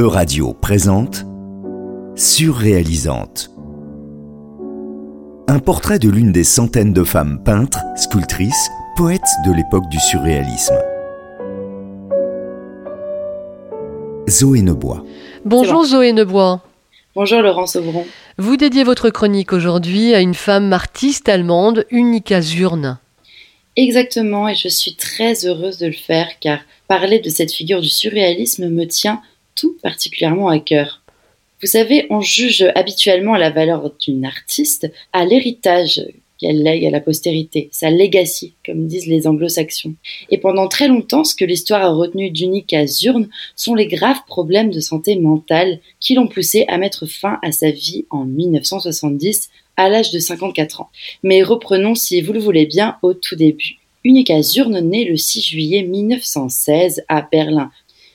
E-Radio présente Surréalisante. Un portrait de l'une des centaines de femmes peintres, sculptrices, poètes de l'époque du surréalisme. Zoé Nebois. Bonjour Zoé Nebois. Bonjour Laurence Aubron. Vous dédiez votre chronique aujourd'hui à une femme artiste allemande, Unica Zurn. Exactement, et je suis très heureuse de le faire car parler de cette figure du surréalisme me tient particulièrement à cœur. Vous savez, on juge habituellement la valeur d'une artiste à l'héritage qu'elle lègue à la postérité, sa legacy, comme disent les anglo-saxons. Et pendant très longtemps, ce que l'histoire a retenu d'unique à Zurne sont les graves problèmes de santé mentale qui l'ont poussé à mettre fin à sa vie en 1970 à l'âge de 54 ans. Mais reprenons, si vous le voulez bien, au tout début. Unica Zurne naît le 6 juillet 1916 à Berlin,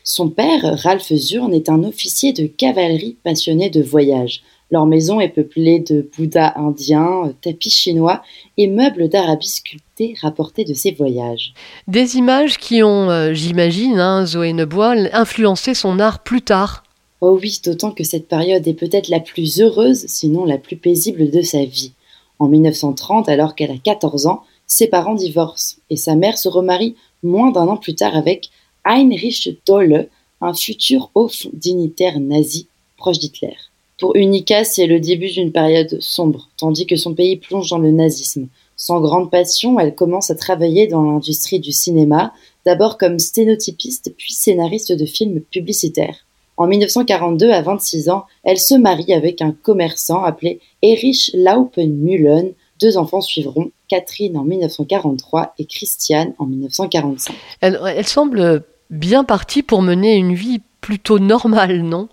son père, Ralph Zurn, est un officier de cavalerie passionné de voyage. Leur maison est peuplée de bouddhas indiens, tapis chinois et meubles d'Arabie sculptés rapportés de ses voyages. Des images qui ont, euh, j'imagine, hein, Zoé Nebois, influencé son art plus tard. Oh oui, d'autant que cette période est peut-être la plus heureuse, sinon la plus paisible de sa vie. En 1930, alors qu'elle a 14 ans, ses parents divorcent et sa mère se remarie moins d'un an plus tard avec Heinrich Tolle, un futur haut dignitaire nazi proche d'Hitler. Pour Unica, c'est le début d'une période sombre, tandis que son pays plonge dans le nazisme. Sans grande passion, elle commence à travailler dans l'industrie du cinéma, d'abord comme sténotypiste puis scénariste de films publicitaires. En 1942, à 26 ans, elle se marie avec un commerçant appelé Erich Laupenmühlen. Deux enfants suivront, Catherine en 1943 et Christiane en 1945. Elle, elle semble bien parti pour mener une vie plutôt normale, non?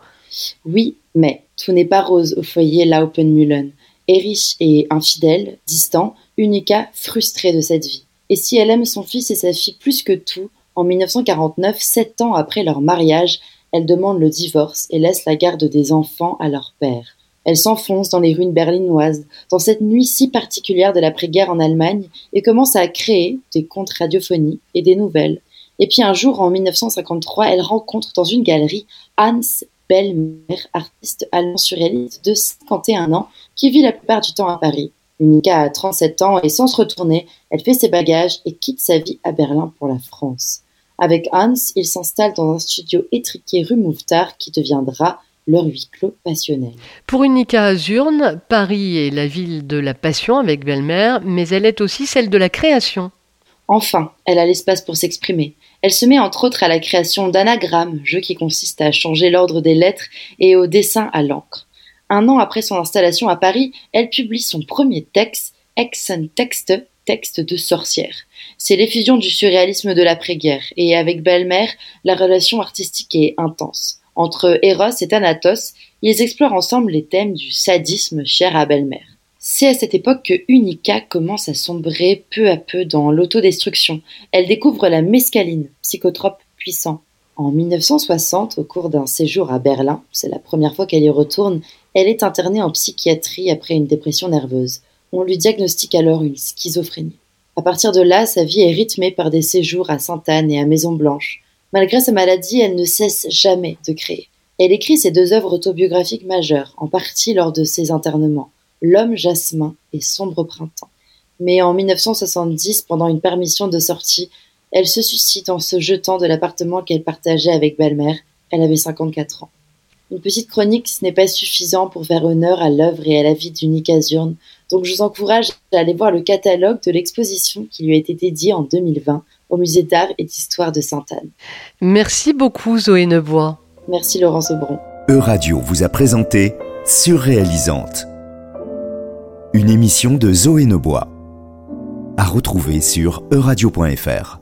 Oui, mais tout n'est pas rose au foyer Laupenmühlen. Erich est infidèle, distant, Unica frustrée de cette vie. Et si elle aime son fils et sa fille plus que tout, en 1949, sept ans après leur mariage, elle demande le divorce et laisse la garde des enfants à leur père. Elle s'enfonce dans les ruines berlinoises, dans cette nuit si particulière de l'après-guerre en Allemagne, et commence à créer des contes radiophoniques et des nouvelles, et puis un jour, en 1953, elle rencontre dans une galerie Hans Bellmer, artiste allemand surréaliste de 51 ans, qui vit la plupart du temps à Paris. Unica a 37 ans et sans se retourner, elle fait ses bagages et quitte sa vie à Berlin pour la France. Avec Hans, il s'installe dans un studio étriqué rue Mouffetard qui deviendra leur huis clos passionnel. Pour Unica Azurne, Paris est la ville de la passion avec Bellmer, mais elle est aussi celle de la création. Enfin, elle a l'espace pour s'exprimer. Elle se met entre autres à la création d'anagrammes, jeu qui consiste à changer l'ordre des lettres et au dessin à l'encre. Un an après son installation à Paris, elle publie son premier texte, Exen Texte, texte de sorcière. C'est l'effusion du surréalisme de l'après-guerre, et avec Belmer, la relation artistique est intense. Entre Eros et Thanatos, ils explorent ensemble les thèmes du sadisme cher à Belmer. C'est à cette époque que Unica commence à sombrer peu à peu dans l'autodestruction. Elle découvre la mescaline, psychotrope puissant. En 1960, au cours d'un séjour à Berlin, c'est la première fois qu'elle y retourne, elle est internée en psychiatrie après une dépression nerveuse. On lui diagnostique alors une schizophrénie. À partir de là, sa vie est rythmée par des séjours à Sainte-Anne et à Maison-Blanche. Malgré sa maladie, elle ne cesse jamais de créer. Elle écrit ses deux œuvres autobiographiques majeures, en partie lors de ses internements. L'homme jasmin et Sombre printemps. Mais en 1970, pendant une permission de sortie, elle se suicide en se jetant de l'appartement qu'elle partageait avec Belmer. Elle avait 54 ans. Une petite chronique, ce n'est pas suffisant pour faire honneur à l'œuvre et à la vie d'Unique Azurne, donc je vous encourage à aller voir le catalogue de l'exposition qui lui a été dédiée en 2020 au Musée d'art et d'histoire de Sainte-Anne. Merci beaucoup Zoé Nebois. Merci Laurence Aubron. E-Radio vous a présenté Surréalisante une émission de Zoé Nobois. À retrouver sur euradio.fr.